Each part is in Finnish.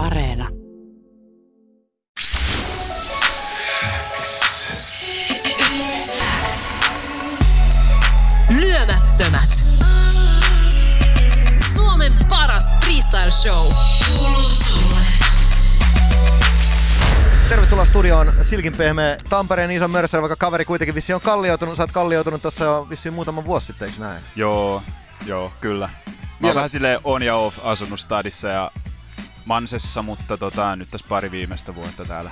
Areena. Lyömättömät. Suomen paras freestyle show. Kuuluu sulle. Tervetuloa studioon Silkin pehmeä Tampereen iso mörsärä, vaikka kaveri kuitenkin vissi on kallioitunut. Sä oot kallioitunut tuossa jo vissiin muutama vuosi sitten, eikö näin? Joo, joo, kyllä. Mä oon vähän silleen on ja off asunut stadissa ja Mansessa, mutta tota, nyt tässä pari viimeistä vuotta täällä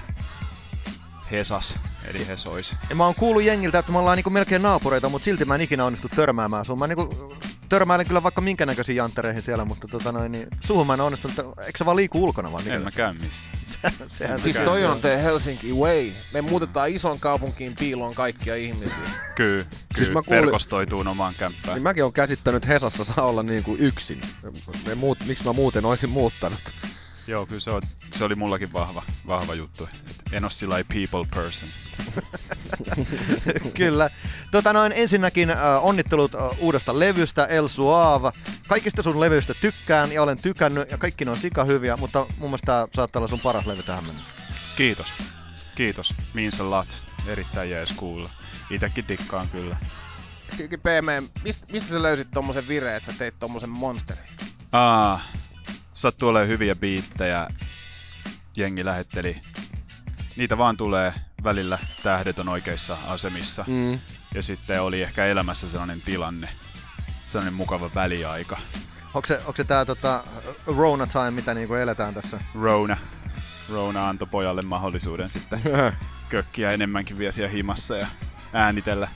Hesas, eli Hesois. Ja mä oon kuullut jengiltä, että me ollaan niinku melkein naapureita, mutta silti mä en ikinä onnistu törmäämään sun. Mä niinku törmäilen kyllä vaikka minkä näköisiin janttereihin siellä, mutta tota noin, niin suhun mä en onnistunut. Eikö se vaan liiku ulkona vaan? En mä käy missä. Sehän Siis toi on te Helsinki Way. Me muutetaan ison kaupunkiin piiloon kaikkia ihmisiä. Kyllä, Siis mä kuulin- verkostoituu omaan kämppään. Niin mäkin on käsittänyt, että Hesassa saa olla niin kuin yksin. Me muut, miksi mä muuten olisin muuttanut? Joo, kyllä se, on, se oli mullakin vahva, vahva juttu. Et en oo sillä people person. Kyllä. Tota noin, ensinnäkin äh, onnittelut äh, uudesta levystä, El Suave. Kaikista sun levyistä tykkään ja olen tykännyt ja kaikki ne on sika hyviä, mutta mun mielestä tää saattaa olla sun paras levy tähän mennessä. Kiitos. Kiitos. Means a lot. Erittäin jees kuulla. Itekin dikkaan kyllä. Silki PM, mistä, mistä sä löysit tommosen vireen, että sä teit tommosen monsterin? Aa, sattuu olemaan hyviä biittejä. Jengi lähetteli. Niitä vaan tulee välillä tähdet on oikeissa asemissa. Mm. Ja sitten oli ehkä elämässä sellainen tilanne. Sellainen mukava väliaika. Onko se, onko se tää tota, Rona time, mitä niinku eletään tässä? Rona. Rona antoi pojalle mahdollisuuden sitten kökkiä enemmänkin vielä siellä himassa ja äänitellä.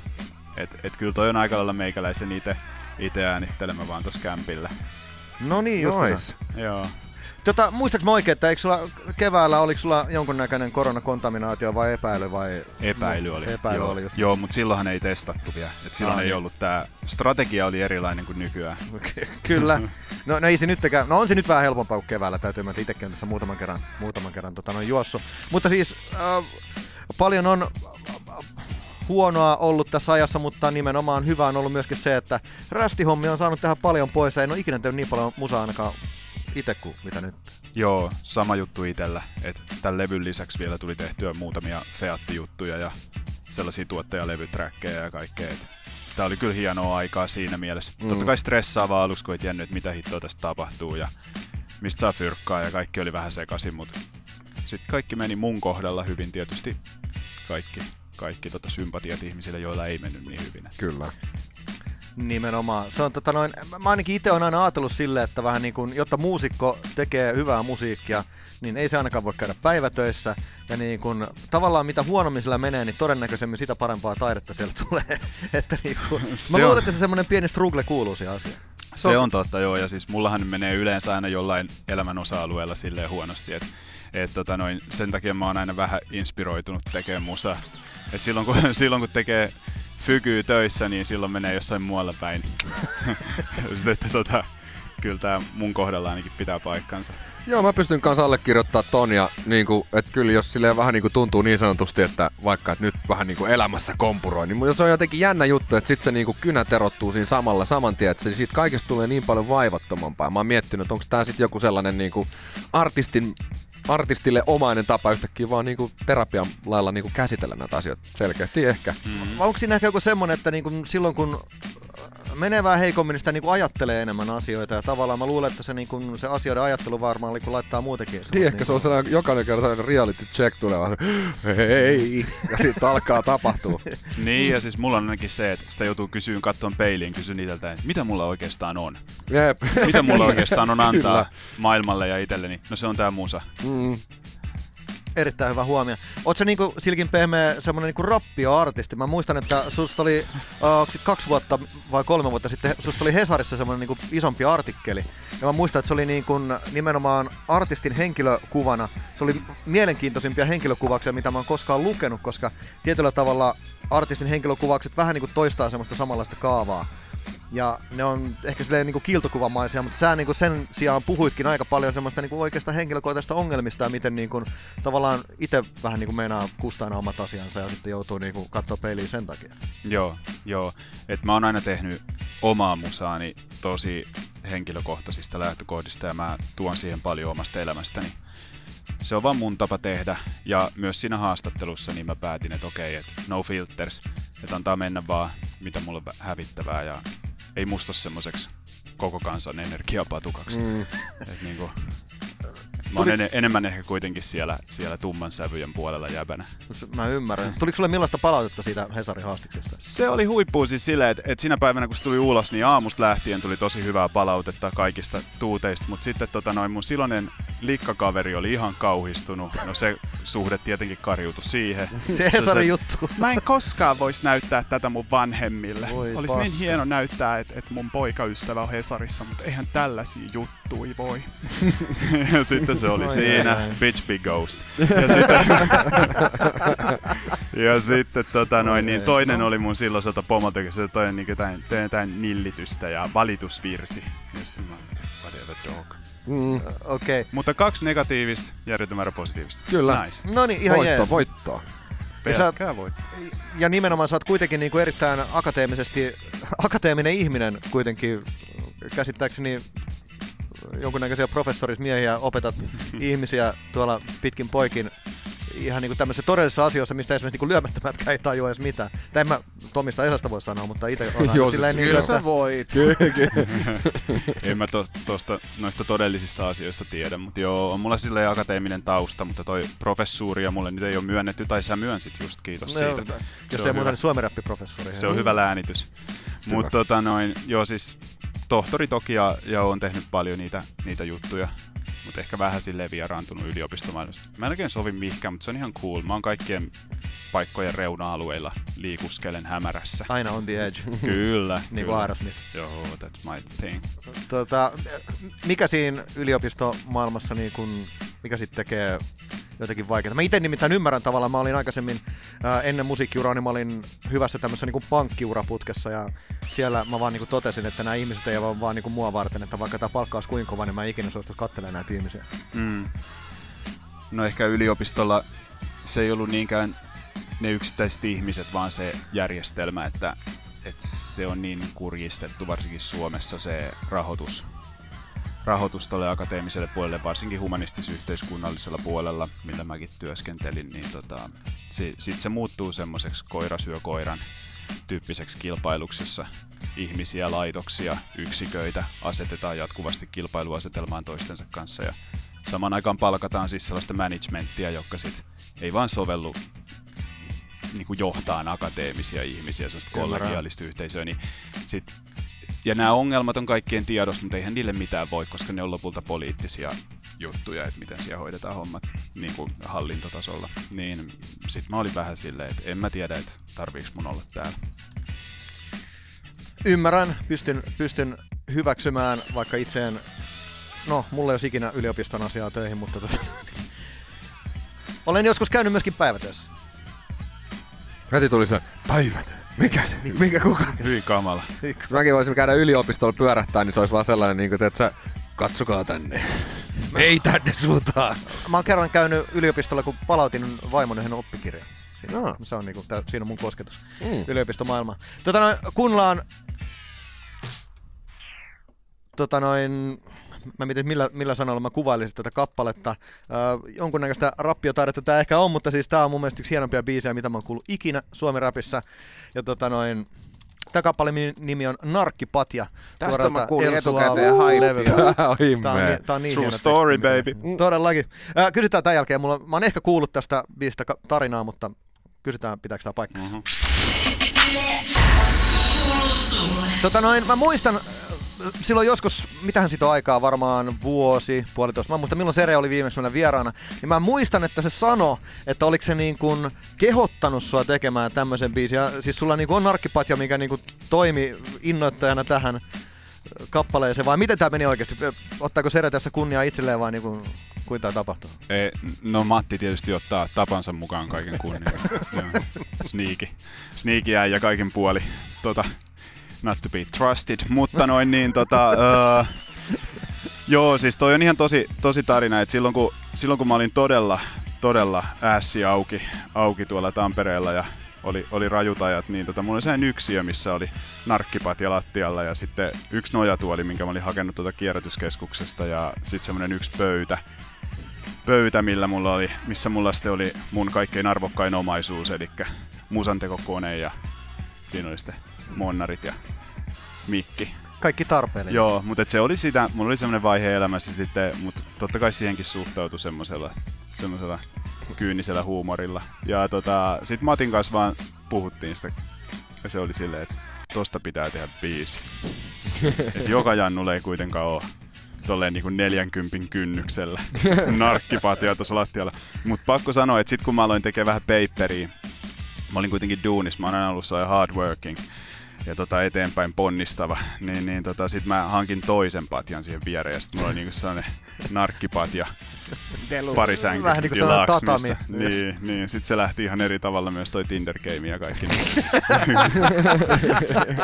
Et, et kyllä toi on aika lailla meikäläisen itse ite äänittelemä vaan tossa kämpillä. No niin, just Nice. Joo. Tota, muistaaks mä oikein, että eikö sulla keväällä, oliko sulla jonkunnäköinen koronakontaminaatio vai epäily vai? Epäily oli. Epäily joo, oli just. joo mutta silloinhan ei testattu vielä. Et silloin Ah, ei niin. ollut tää, strategia oli erilainen kuin nykyään. Kyllä. No, no ei se nytkään. No on se nyt vähän helpompaa kuin keväällä, täytyy mä itsekin tässä muutaman kerran, muutaman kerran tota, noin juossut. Mutta siis äh, paljon on äh, huonoa ollut tässä ajassa, mutta nimenomaan hyvä on ollut myöskin se, että rästihommi on saanut tehdä paljon pois ja en ole ikinä tehnyt niin paljon musaa ainakaan itse kuin mitä nyt. Joo, sama juttu itellä. Et tämän levyn lisäksi vielä tuli tehtyä muutamia Featti-juttuja ja sellaisia tuottajalevyträkkejä ja kaikkea. Et Tää oli kyllä hienoa aikaa siinä mielessä. Mm. Totta kai stressaavaa alussa, kun et jännyt, että mitä hittoa tästä tapahtuu ja mistä saa fyrkkaa ja kaikki oli vähän sekaisin, mutta sitten kaikki meni mun kohdalla hyvin tietysti. Kaikki, kaikki tota sympatiat ihmisille, joilla ei mennyt niin hyvin. Kyllä. Nimenomaan. Se on, tota noin, mä ainakin itse olen aina ajatellut silleen, että vähän niin kuin, jotta muusikko tekee hyvää musiikkia, niin ei se ainakaan voi käydä päivätöissä. Ja niin kuin, tavallaan mitä huonommin sillä menee, niin todennäköisemmin sitä parempaa taidetta siellä tulee. että niin kuin, mä Se on- luulen, että se semmoinen pieni struggle kuuluu siihen asiaan. Se on totta, joo, ja siis mullahan menee yleensä aina jollain elämän osa-alueella silleen huonosti, että et tota noin, sen takia mä oon aina vähän inspiroitunut tekemään musaa. Et silloin, kun, silloin kun tekee fykyy töissä, niin silloin menee jossain muualla päin. Sitten, että tota, kyllä tää mun kohdalla ainakin pitää paikkansa. Joo, mä pystyn kanssa allekirjoittaa ton ja niinku, että kyllä jos silleen vähän niinku tuntuu niin sanotusti, että vaikka et nyt vähän niinku elämässä kompuroi, niin se on jotenkin jännä juttu, että sit se niinku kynät erottuu siinä samalla saman tien, että se siitä kaikesta tulee niin paljon vaivattomampaa. Mä oon miettinyt, onko tää sit joku sellainen niinku artistin artistille omainen tapa yhtäkkiä vaan niinku terapian lailla niinku käsitellä näitä asioita. Selkeästi ehkä. Mm. Onko siinä ehkä joku semmonen, että niin kuin silloin kun menee vähän heikommin, niin sitä niin kuin ajattelee enemmän asioita. Ja tavallaan mä luulen, että se, niin kuin, se asioiden ajattelu varmaan niin kuin laittaa muutenkin. Niin ehkä se on sellainen jokainen kerta reality check tulee vaan, hei, ja sitten alkaa tapahtua. Niin, ja siis mulla on ainakin se, että sitä joutuu kysyyn, kattoon peiliin, kysyn itseltä, että mitä mulla oikeastaan on? Jep. Mitä mulla oikeastaan on antaa Kyllä. maailmalle ja itselleni? No se on tää musa. Mm. Erittäin hyvä huomio. Oot sä niinku Silkin pehmeä semmonen niinku rappioartisti? Mä muistan, että susta oli uh, kaksi vuotta vai kolme vuotta sitten, susta oli Hesarissa semmonen niinku isompi artikkeli. Ja mä muistan, että se oli niinku nimenomaan artistin henkilökuvana. Se oli mielenkiintoisimpia henkilökuvauksia, mitä mä oon koskaan lukenut, koska tietyllä tavalla artistin henkilökuvaukset vähän niinku toistaa semmoista samanlaista kaavaa. Ja ne on ehkä silleen niinku kiiltokuvamaisia, mutta sä niinku sen sijaan puhuitkin aika paljon semmoista niinku oikeasta henkilökohtaisista ongelmista ja miten niinku, tavallaan itse vähän niinku meinaa kustaa aina omat asiansa ja sitten joutuu niinku katsoa peiliin sen takia. Joo, joo. Et mä oon aina tehnyt omaa musaani tosi henkilökohtaisista lähtökohdista ja mä tuon siihen paljon omasta elämästäni. Se on vaan mun tapa tehdä ja myös siinä haastattelussa niin mä päätin, että okei, että no filters, että antaa mennä vaan mitä mulle on hävittävää ja ei musta semmoiseksi koko kansan energiapatukaksi. Mm. Et niinku, Mä oon en, enemmän ehkä kuitenkin siellä, siellä tumman sävyjen puolella jäbänä. Mä ymmärrän. Tuliko sulle millaista palautetta siitä Hesarin haastiksesta? Se oli huippu siis silleen, että, että sinä päivänä kun se tuli ulos, niin aamusta lähtien tuli tosi hyvää palautetta kaikista tuuteista, mutta sitten tota, noin mun silloinen likkakaveri oli ihan kauhistunut. No se suhde tietenkin karjuutui siihen. Se Hesarin juttu. Mä en koskaan voisi näyttää tätä mun vanhemmille. Voi Olisi paska. niin hieno näyttää, että, että mun poikaystävä on Hesarissa, mutta eihän tällaisia juttuja voi. ja sitten se oli Oi siinä, näin. Bitch Big Ghost. Ja sitten, ja sitten tota noin, niin toinen no. oli mun silloiselta pomolta, se toi niin jotain, jotain nillitystä ja valitusvirsi. Ja sitten mä whatever dog. Mm. Okay. Mutta kaksi negatiivista, järjetön määrä positiivista. Kyllä. Nice. No niin, ihan voitto, jees. voittoa. Pelkkää voittoa. Ja nimenomaan sä oot kuitenkin niin kuin erittäin akateemisesti, akateeminen ihminen kuitenkin, käsittääkseni jonkunnäköisiä professorismiehiä, opetat ihmisiä tuolla pitkin poikin ihan niinku tämmöisissä todellisissa asioissa, mistä esimerkiksi niinku lyömättömätkään ei tajua edes mitään. Tai en mä Tomista Esasta voi sanoa, mutta itse on Joo, silleen niin, kyllä että... sä voit. en mä to, tosta, noista todellisista asioista tiedä, mutta joo, on mulla silleen akateeminen tausta, mutta toi professuuria mulle nyt ei ole myönnetty, tai sä myönsit just, kiitos no, siitä. Jos se, on muuten suomirappiprofessori. Se on hyvä läänitys. Mutta tota noin, joo siis tohtori toki ja, ja on tehnyt paljon niitä, niitä juttuja, mutta ehkä vähän silleen vieraantunut yliopistomaailmasta. Mä en oikein sovi mihinkään, mutta se on ihan cool. Mä oon kaikkien paikkojen reuna-alueilla liikuskelen hämärässä. Aina on the edge. Kyllä. niin kuin Aerosmith. Joo, that's my thing. Tota, mikä siinä yliopistomaailmassa, niin kun, mikä sitten tekee jotenkin vaikeaa? Mä itse nimittäin ymmärrän tavallaan, mä olin aikaisemmin ää, ennen musiikkiuraa, niin mä olin hyvässä tämmöisessä niin pankkiuraputkessa ja siellä mä vaan niin totesin, että nämä ihmiset ei ole vaan niin mua varten, että vaikka tämä palkka olisi kuinka kova, niin mä ikinä suostuisi katselemaan näitä ihmisiä. Mm. No ehkä yliopistolla se ei ollut niinkään ne yksittäiset ihmiset, vaan se järjestelmä, että, että se on niin kurjistettu, varsinkin Suomessa se rahoitus, rahoitus tuolle akateemiselle puolelle, varsinkin humanistis-yhteiskunnallisella puolella, millä mäkin työskentelin, niin tota, se, sit se muuttuu semmoiseksi koira syö koiran tyyppiseksi kilpailuksi, jossa ihmisiä, laitoksia, yksiköitä asetetaan jatkuvasti kilpailuasetelmaan toistensa kanssa ja saman aikaan palkataan siis sellaista managementtia, joka sit ei vaan sovellu niin kuin johtaan akateemisia ihmisiä, sellaista kollegiaalista yhteisöä, niin sit, ja nämä ongelmat on kaikkien tiedossa, mutta eihän niille mitään voi, koska ne on lopulta poliittisia juttuja, että miten siellä hoidetaan hommat niin kuin hallintotasolla. Niin sit mä olin vähän silleen, että en mä tiedä, että tarviiks mun olla täällä. Ymmärrän, pystyn, pystyn hyväksymään, vaikka itseen, no, mulla ei ole ikinä yliopiston asiaa töihin, mutta tota, olen joskus käynyt myöskin päivätöissä. Heti tuli se päivät. Mikä se? Mikä kuka? Hyvin kamala. Mäkin voisin käydä yliopistolla pyörähtää, niin se olisi vaan sellainen, niin kuin, että sä, katsokaa tänne. Ei tänne suuntaan. Mä oon kerran käynyt yliopistolla, kun palautin vaimon yhden oppikirjan. Siinä, no. Se on niinku, tää, siinä on mun kosketus mm. yliopistomaailmaan. Tota noin, kuunnellaan tota noin, mä mietin, millä, millä sanoilla mä kuvailisin tätä kappaletta. Äh, jonkunnäköistä rappiotaidetta tämä ehkä on, mutta siis tää on mun mielestä yksi hienompia biisejä, mitä mä oon kuullut ikinä Suomi-rapissa. Ja tota noin, Tämä kappale nimi on Narkkipatja. Tästä mä kuulin etukäteen haipia. Tämä on ihme. Tämä on niin True story, teksti. baby. Todellakin. Äh, kysytään tämän jälkeen. Mulla, mä oon ehkä kuullut tästä biisistä tarinaa, mutta kysytään, pitääkö tämä paikkansa. Mm-hmm. Tota noin, mä muistan silloin joskus, mitähän siitä on aikaa, varmaan vuosi, puolitoista. Mä muistan milloin Sere oli viimeksi meillä vieraana. Niin mä muistan, että se sano, että oliko se niin kuin kehottanut sua tekemään tämmöisen biisin. Ja siis sulla niin kuin on narkkipatja, mikä niin kuin toimi innoittajana tähän kappaleeseen, vai miten tämä meni oikeasti? Ottaako Sere tässä kunniaa itselleen vai niin kuin, kuin tämä tapahtuu? Ei, no Matti tietysti ottaa tapansa mukaan kaiken kunnian. Sneaky. Sneaky ja kaiken puoli. Tota, not to be trusted, mutta noin niin tota... Uh, joo, siis toi on ihan tosi, tosi tarina, että silloin kun, silloin kun mä olin todella, todella ässi auki, auki tuolla Tampereella ja oli, oli rajut ajat, niin tota, mulla oli sellainen yksiö, missä oli narkkipatja lattialla ja sitten yksi nojatuoli, minkä mä olin hakenut tuota kierrätyskeskuksesta ja sitten semmoinen yksi pöytä, pöytä, millä mulla oli, missä mulla sitten oli mun kaikkein arvokkain omaisuus, eli musantekokone ja siinä oli sitten monnarit ja mikki. Kaikki tarpeellinen. Joo, mutta et se oli sitä, mulla oli semmoinen vaihe elämässä sitten, mutta totta kai siihenkin suhtautui semmoisella, semmoisella kyynisellä huumorilla. Ja tota, sit Matin kanssa vaan puhuttiin sitä, ja se oli silleen, että tosta pitää tehdä biisi. Et joka jannulla ei kuitenkaan ole tolleen niinku 40 kynnyksellä narkkipatja tuossa lattialla. Mutta pakko sanoa, että sit kun mä aloin tekemään vähän paperia, mä olin kuitenkin duunis, mä oon aina ollut hardworking ja tota eteenpäin ponnistava, niin, niin tota, sit mä hankin toisen patjan siihen viereen ja sit mulla oli niinku sellainen narkkipatja Deluxe. pari sänkyä Vähän tatami. missä- Niin, niin, sit se lähti ihan eri tavalla myös toi Tinder Game ja kaikki.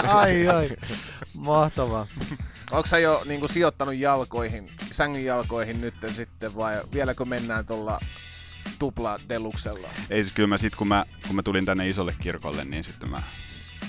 ai ai, mahtavaa. Onko sä jo niinku sijoittanut jalkoihin, sängyn jalkoihin nyt sitten vai vieläkö mennään tuolla tupla deluxella? Ei siis kyllä mä sit kun mä, kun mä tulin tänne isolle kirkolle, niin sitten mä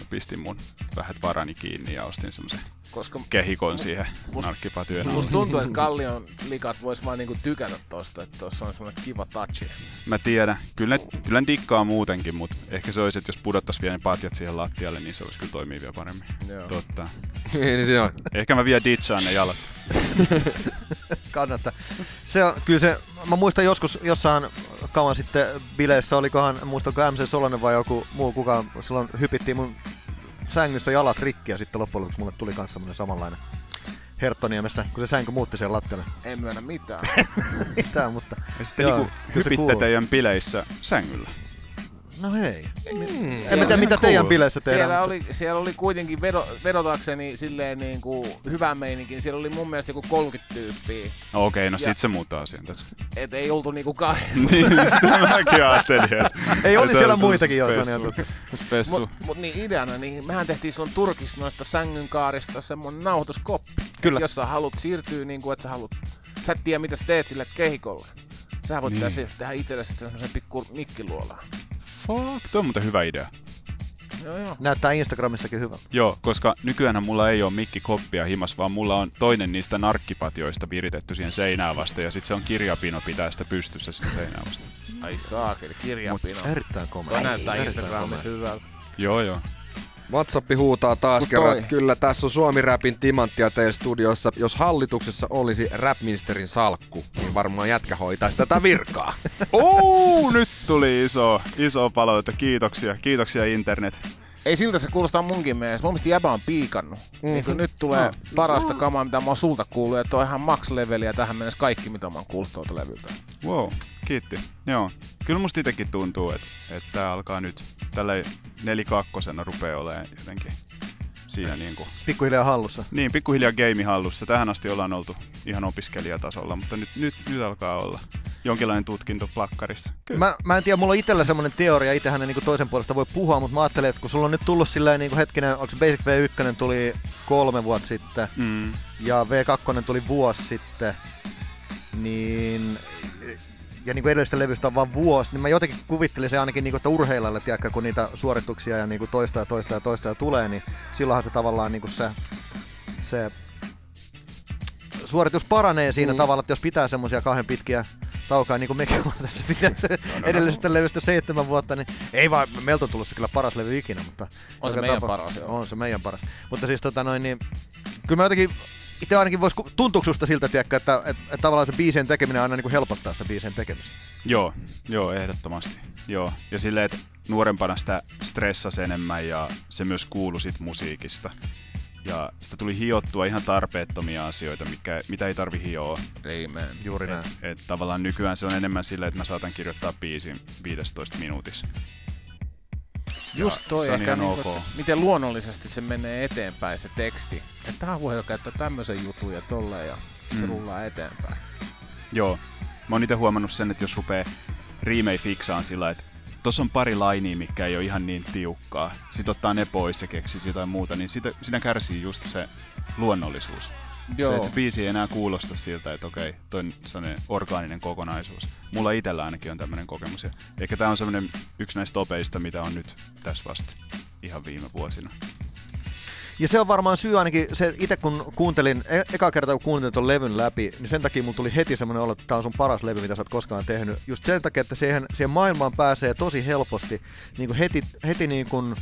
pistin mun vähät varani kiinni ja ostin semmosen Koska kehikon siihen must- narkkipatyojen alle. musta tuntuu, että Kallion likat vois vaan niinku tykätä tosta, että tossa on semmonen kiva touchi. Mä tiedän. Kyllä ne, kyllä ne dikkaa muutenkin, mutta ehkä se olisi, että jos pudottais vielä ne patjat siihen lattialle, niin se olisi kyllä toimii vielä paremmin. Joo. Totta. niin, siinä on. Ehkä mä vielä ditsaan ne jalat. Kannattaa. Se on, kyllä se, mä muistan joskus jossain kauan sitten bileissä, olikohan, muistanko MC Solonen vai joku muu, kuka silloin hypittiin mun sängyssä jalat rikki ja sitten loppujen lopuksi mulle tuli myös semmonen samanlainen Herttoniemessä, kun se sänky muutti sen lattialle. En myönnä mitään. Mitään, mutta... Ja sitten Joo, niinku kyllä se hypitte teidän bileissä sängyllä. No hei. Mm. En tiedä, mitä teidän cool. bileissä tehdään. Siellä mutta- oli, siellä oli kuitenkin vedo, vedotakseni silleen niin kuin hyvä meininki, niin siellä oli mun mielestä joku 30 tyyppiä. No okei, no Ja- sit se muuttaa asian tässä. Et ei oltu niinku kahdessa. niin, sitä mäkin ajattelin, että... Ei, oli siellä on muitakin jo, Sonja. Spessu. Mut, mut niin ideana, niin mehän tehtiin silloin Turkista noista sängyn kaarista semmonen nauhoituskoppi. Kyllä. Jos sä haluat siirtyä niin kuin, että sä haluat, sä et tiedä mitä sä teet sille kehikolle. Sä voit Niin. tehdä itsellesi sitten semmosen pikku mikkiluolaan. Fuck, toi on muuten hyvä idea. Joo joo. Näyttää Instagramissakin hyvältä. Joo, koska nykyään mulla ei ole mikkikoppia himas, vaan mulla on toinen niistä narkkipatjoista viritetty siihen seinään vasten, ja sitten se on kirjapino pitää sitä pystyssä siihen seinään vasten. Ai saakeli, kirjapino. Erittäin komea. Toi näyttää Instagramissa hyvältä. Joo, joo. WhatsApp huutaa taas Kun kerran, toi. kyllä tässä on Suomi Rapin timanttia teillä studiossa. Jos hallituksessa olisi rap-ministerin salkku, niin varmaan jätkä hoitaisi tätä virkaa. Oo, nyt tuli iso, iso palaute. Kiitoksia, kiitoksia internet. Ei siltä se kuulostaa munkin mielestä. Mun mielestä jäbä on piikannut. Mm-hmm. Niin nyt tulee parasta kamaa, mitä mä oon sulta kuullut. Ja toi on ihan max-leveliä tähän mennessä kaikki, mitä mä oon kuullut tuolta levyltä. Wow, kiitti. Joo. Kyllä musta itekin tuntuu, että, että tää alkaa nyt tällä nelikakkosena rupeaa olemaan jotenkin siinä niinku. Pikkuhiljaa hallussa. Niin, pikkuhiljaa game hallussa. Tähän asti ollaan oltu ihan opiskelijatasolla, mutta nyt, nyt, nyt alkaa olla jonkinlainen tutkinto plakkarissa. Kyllä. Mä, mä en tiedä, mulla on itsellä semmonen teoria, itsehän niinku toisen puolesta voi puhua, mutta mä ajattelen, että kun sulla on nyt tullut silleen niinku hetkinen, onko Basic V1 tuli kolme vuotta sitten, Mm. ja V2 tuli vuosi sitten, niin ja niin kuin edellisestä levystä on vaan vuosi, niin mä jotenkin kuvittelin se ainakin, niin kuin, että urheilijalle, tiedätkö, kun niitä suorituksia ja niin kuin toista ja toista ja toista ja tulee, niin silloinhan se tavallaan niin kuin se, se suoritus paranee siinä mm. tavalla, että jos pitää semmoisia kahden pitkiä taukoja, niin kuin mekin ollaan tässä pitänyt edellisestä levystä seitsemän vuotta, niin ei vaan, meiltä on tullut se kyllä paras levy ikinä, mutta... On se meidän paras, joo. On se meidän paras. Mutta siis tota noin, niin kyllä mä jotenkin itse ainakin vois, ku- tuntuuko susta siltä, tiedätkö, että, että, että, tavallaan se biisien tekeminen aina niin kuin helpottaa sitä biisien tekemistä? Joo, joo, ehdottomasti. Joo. Ja silleen, että nuorempana sitä stressasi enemmän ja se myös kuului sit musiikista. Ja sitä tuli hiottua ihan tarpeettomia asioita, mikä, mitä ei tarvi hioa. Amen. Juuri näin. Et, et tavallaan nykyään se on enemmän silleen, että mä saatan kirjoittaa biisin 15 minuutissa. Just toi se on ehkä, ihan niin, ok. okay. miten luonnollisesti se menee eteenpäin se teksti. Että tähän voi käyttää tämmöisen jutun ja tolleen ja sit se Mm. rullaa eteenpäin. Joo. Mä oon itse huomannut sen, että jos rupee riimei fiksaan sillä, että tossa on pari lainia, mikä ei ole ihan niin tiukkaa. Sitten ottaa ne pois ja keksisi jotain muuta, niin sitä, siinä kärsii just se luonnollisuus. Joo. Se, että se biisi ei enää kuulosta siltä, että okei, toi on sellainen orgaaninen kokonaisuus. Mulla itsellä ainakin on tämmöinen kokemus. Ja ehkä tämä on semmoinen yksi näistä topeista, mitä on nyt tässä vasta ihan viime vuosina. Ja se on varmaan syy ainakin, se itse kun kuuntelin, e- eka kerta kun kuuntelin ton levyn läpi, niin sen takia mun tuli heti semmoinen olo, että tämä on sun paras levy, mitä sä oot koskaan tehnyt. Just sen takia, että siihen, siihen maailmaan pääsee tosi helposti, niin kuin heti, heti niin kuin,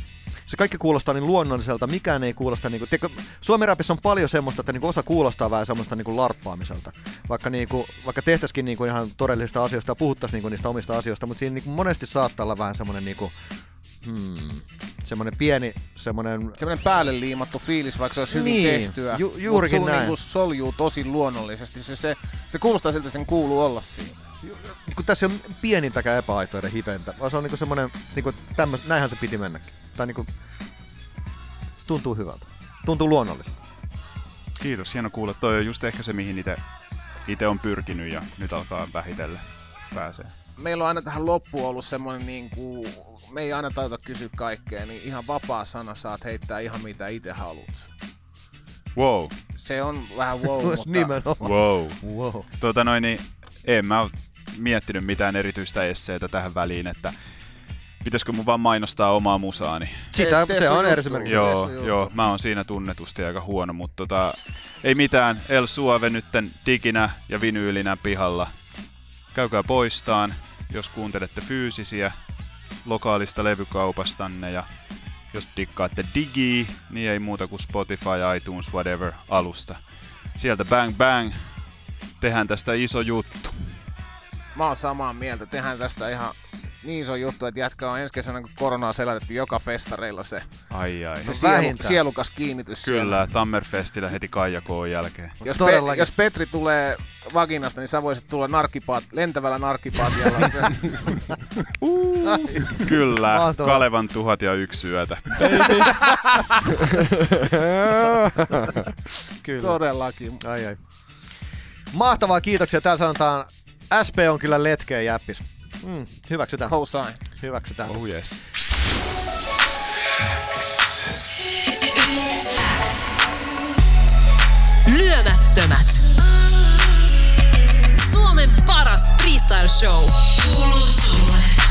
se kaikki kuulostaa niin luonnolliselta, mikään ei kuulosta niin kuin, tiedätkö, Suomirapissa on paljon semmoista, että niin kuin osa kuulostaa vähän semmoista niin kuin larppaamiselta. Vaikka, niin kuin, vaikka tehtäisikin niin kuin ihan todellisista asioista ja puhuttaisiin niin niistä omista asioista, mutta siinä niin kuin monesti saattaa olla vähän semmoinen niin kuin, hmm, semmoinen pieni, semmoinen Semmoinen päälle liimattu fiilis, vaikka se olisi hyvin Niin, tehtyä. ju- juurikin näin. Niinku soljuu tosi luonnollisesti. Se, se, se kuulostaa siltä, että sen kuuluu olla siinä. kun tässä ei ole pienintäkään epäaitoiden hiventä, vaan se on niinku semmoinen, niinku, tämmös, näinhän se piti mennäkin. Tai niinku, se tuntuu hyvältä. Tuntuu luonnolliselta. Kiitos, hieno kuulla. Toi on just ehkä se, mihin itse on pyrkinyt ja nyt alkaa vähitellen pääsee. Meillä on aina tähän loppuun ollut semmoinen, niin kuin, me ei aina taita kysyä kaikkea, niin ihan vapaa sana saat heittää ihan mitä itse haluat. Wow, Se on vähän wow, mutta Nimenomaan. wow. Wow. Tota noin, niin en mä oo miettinyt mitään erityistä esseitä tähän väliin, että pitäisikö mun vaan mainostaa omaa musaani. Sitä, se sun on juttu. esimerkiksi. Joo. Joo, mä oon siinä tunnetusti aika huono, mutta tota, ei mitään. El Suave nytten diginä ja vinyylinä pihalla. Käykää poistaan, jos kuuntelette fyysisiä lokaalista levykaupastanne ja jos dikkaatte digi, niin ei muuta kuin Spotify, iTunes, whatever alusta. Sieltä bang bang, tehdään tästä iso juttu. mä oon samaa mieltä. Tehdään tästä ihan niin iso juttu, että jätkä on ensi kesänä, kun koronaa selätetty joka festareilla se, Ai ai. se sielu, vähintään. sielukas kiinnitys siellä. Kyllä, Tammerfestillä heti Kaijakoon jälkeen. Jos, Pe- jos Petri tulee vaginasta, niin sä voisit tulla narkkipaat, lentävällä narkkipaatialla. Kyllä, Mahtavaa. Kalevan tuhat ja yksi yötä. Kyllä. Todellakin. Ai ai. Mahtavaa, kiitoksia. Täällä sanotaan, SP on kyllä letkeä jäppis. Mm, hyväksytään. Housain. Hyväksytään. Oh yes. Lyömättömät. Suomen paras freestyle show. Kuuluu sulle.